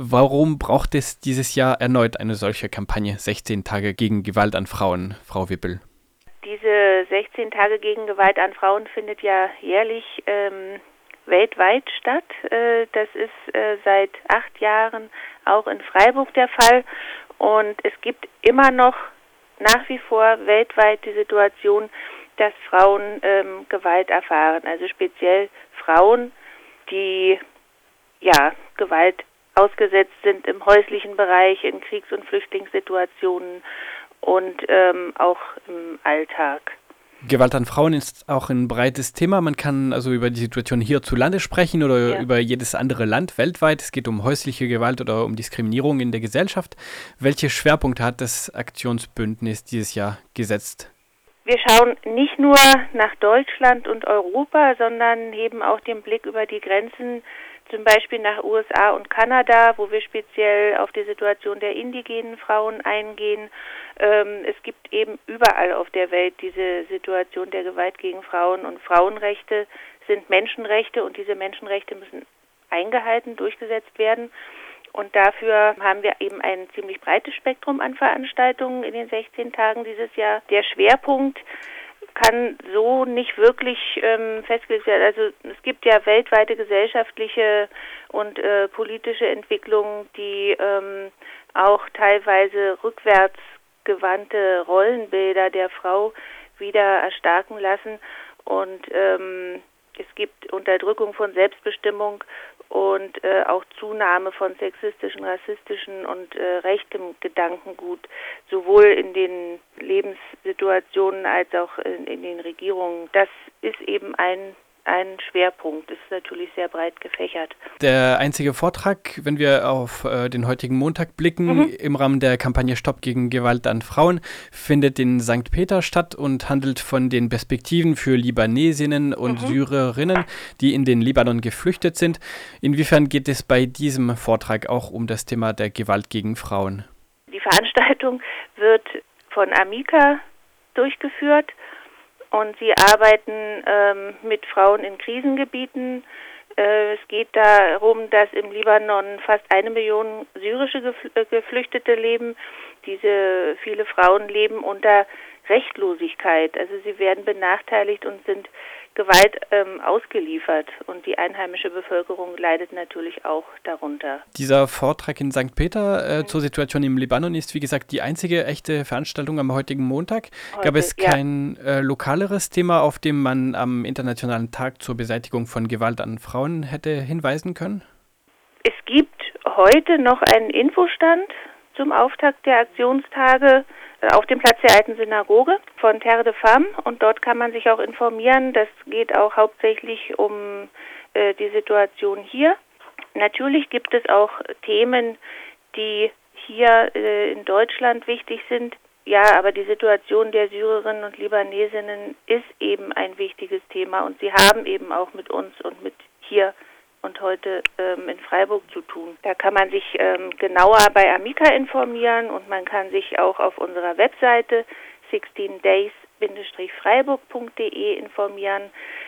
Warum braucht es dieses Jahr erneut eine solche Kampagne 16 Tage gegen Gewalt an Frauen, Frau Wippel? Diese 16 Tage gegen Gewalt an Frauen findet ja jährlich ähm, weltweit statt. Äh, das ist äh, seit acht Jahren auch in Freiburg der Fall. Und es gibt immer noch nach wie vor weltweit die Situation, dass Frauen ähm, Gewalt erfahren. Also speziell Frauen, die ja Gewalt ausgesetzt sind im häuslichen Bereich, in Kriegs- und Flüchtlingssituationen und ähm, auch im Alltag. Gewalt an Frauen ist auch ein breites Thema. Man kann also über die Situation hierzulande sprechen oder ja. über jedes andere Land weltweit. Es geht um häusliche Gewalt oder um Diskriminierung in der Gesellschaft. Welche Schwerpunkte hat das Aktionsbündnis dieses Jahr gesetzt? Wir schauen nicht nur nach Deutschland und Europa, sondern heben auch den Blick über die Grenzen zum Beispiel nach USA und Kanada, wo wir speziell auf die Situation der indigenen Frauen eingehen. Ähm, es gibt eben überall auf der Welt diese Situation der Gewalt gegen Frauen und Frauenrechte sind Menschenrechte und diese Menschenrechte müssen eingehalten, durchgesetzt werden. Und dafür haben wir eben ein ziemlich breites Spektrum an Veranstaltungen in den 16 Tagen dieses Jahr. Der Schwerpunkt kann so nicht wirklich ähm, festgelegt werden. Also es gibt ja weltweite gesellschaftliche und äh, politische Entwicklungen, die ähm, auch teilweise rückwärtsgewandte Rollenbilder der Frau wieder erstarken lassen. Und ähm, es gibt Unterdrückung von Selbstbestimmung und äh, auch Zunahme von sexistischen, rassistischen und äh, rechtem Gedankengut, sowohl in den Lebenssituationen als auch in, in den Regierungen. Das ist eben ein ein Schwerpunkt. Das ist natürlich sehr breit gefächert. Der einzige Vortrag, wenn wir auf äh, den heutigen Montag blicken, mhm. im Rahmen der Kampagne Stopp gegen Gewalt an Frauen, findet in St. Peter statt und handelt von den Perspektiven für Libanesinnen und mhm. Syrerinnen, die in den Libanon geflüchtet sind. Inwiefern geht es bei diesem Vortrag auch um das Thema der Gewalt gegen Frauen? Die Veranstaltung wird von Amica durchgeführt und sie arbeiten ähm, mit Frauen in Krisengebieten. Äh, es geht darum, dass im Libanon fast eine Million syrische äh, Geflüchtete leben. Diese viele Frauen leben unter Rechtlosigkeit. Also sie werden benachteiligt und sind Gewalt ähm, ausgeliefert und die einheimische Bevölkerung leidet natürlich auch darunter. Dieser Vortrag in St. Peter äh, mhm. zur Situation im Libanon ist, wie gesagt, die einzige echte Veranstaltung am heutigen Montag. Heute, Gab es kein ja. äh, lokaleres Thema, auf dem man am Internationalen Tag zur Beseitigung von Gewalt an Frauen hätte hinweisen können? Es gibt heute noch einen Infostand zum Auftakt der Aktionstage auf dem Platz der alten Synagoge von Terre de Femme und dort kann man sich auch informieren. Das geht auch hauptsächlich um äh, die Situation hier. Natürlich gibt es auch Themen, die hier äh, in Deutschland wichtig sind. Ja, aber die Situation der Syrerinnen und Libanesinnen ist eben ein wichtiges Thema und sie haben eben auch mit uns und mit hier und heute ähm, in Freiburg zu tun. Da kann man sich ähm, genauer bei Amica informieren und man kann sich auch auf unserer Webseite 16days-freiburg.de informieren,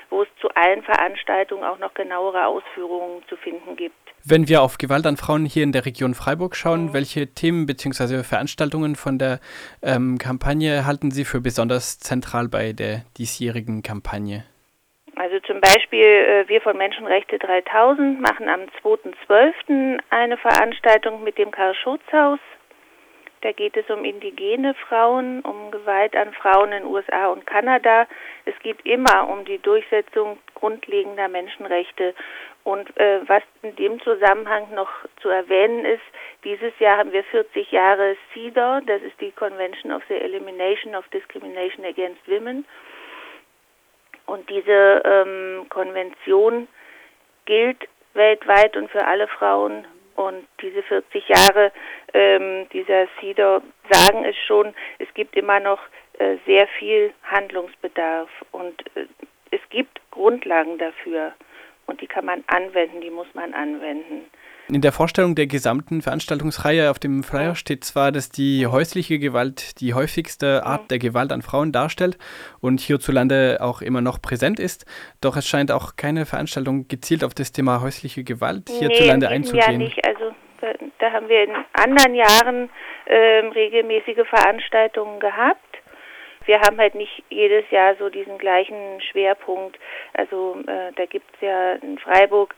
wo es zu allen Veranstaltungen auch noch genauere Ausführungen zu finden gibt. Wenn wir auf Gewalt an Frauen hier in der Region Freiburg schauen, mhm. welche Themen bzw. Veranstaltungen von der ähm, Kampagne halten Sie für besonders zentral bei der diesjährigen Kampagne? Also zum Beispiel äh, wir von Menschenrechte 3000 machen am 2.12. eine Veranstaltung mit dem Karl-Schutz-Haus. Da geht es um indigene Frauen, um Gewalt an Frauen in USA und Kanada. Es geht immer um die Durchsetzung grundlegender Menschenrechte. Und äh, was in dem Zusammenhang noch zu erwähnen ist, dieses Jahr haben wir 40 Jahre CEDAW, das ist die Convention of the Elimination of Discrimination Against Women. Und diese ähm, Konvention gilt weltweit und für alle Frauen. Und diese 40 Jahre ähm, dieser CEDAW sagen es schon, es gibt immer noch äh, sehr viel Handlungsbedarf und äh, es gibt Grundlagen dafür und die kann man anwenden, die muss man anwenden. In der Vorstellung der gesamten Veranstaltungsreihe auf dem Flyer steht zwar, dass die häusliche Gewalt die häufigste Art der Gewalt an Frauen darstellt und hierzulande auch immer noch präsent ist, doch es scheint auch keine Veranstaltung gezielt auf das Thema häusliche Gewalt hierzulande nee, einzugehen. Ja, nicht. Also Da haben wir in anderen Jahren äh, regelmäßige Veranstaltungen gehabt. Wir haben halt nicht jedes Jahr so diesen gleichen Schwerpunkt. Also äh, da gibt es ja in Freiburg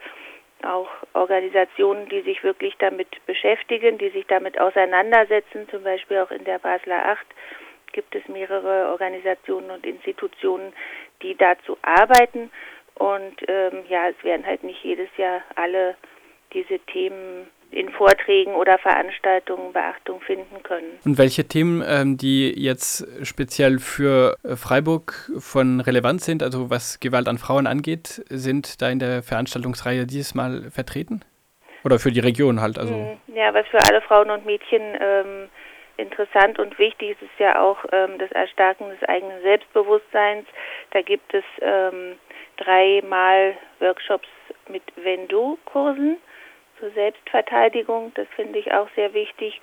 auch Organisationen, die sich wirklich damit beschäftigen, die sich damit auseinandersetzen. Zum Beispiel auch in der Basler Acht gibt es mehrere Organisationen und Institutionen, die dazu arbeiten. Und ähm, ja, es werden halt nicht jedes Jahr alle diese Themen in Vorträgen oder Veranstaltungen Beachtung finden können. Und welche Themen, ähm, die jetzt speziell für äh, Freiburg von Relevanz sind, also was Gewalt an Frauen angeht, sind da in der Veranstaltungsreihe dieses Mal vertreten? Oder für die Region halt? Also. Hm, ja, was für alle Frauen und Mädchen ähm, interessant und wichtig ist, ist ja auch ähm, das Erstarken des eigenen Selbstbewusstseins. Da gibt es ähm, dreimal Workshops mit Vendo-Kursen zur Selbstverteidigung. Das finde ich auch sehr wichtig.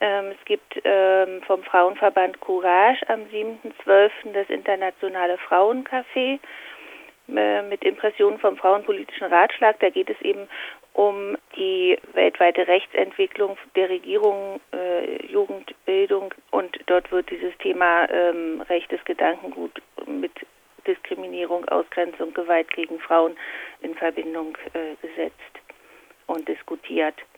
Ähm, es gibt ähm, vom Frauenverband Courage am 7.12. das internationale Frauencafé äh, mit Impressionen vom Frauenpolitischen Ratschlag. Da geht es eben um die weltweite Rechtsentwicklung der Regierung, äh, Jugendbildung und dort wird dieses Thema ähm, rechtes Gedankengut mit Diskriminierung, Ausgrenzung, Gewalt gegen Frauen in Verbindung äh, gesetzt und diskutiert.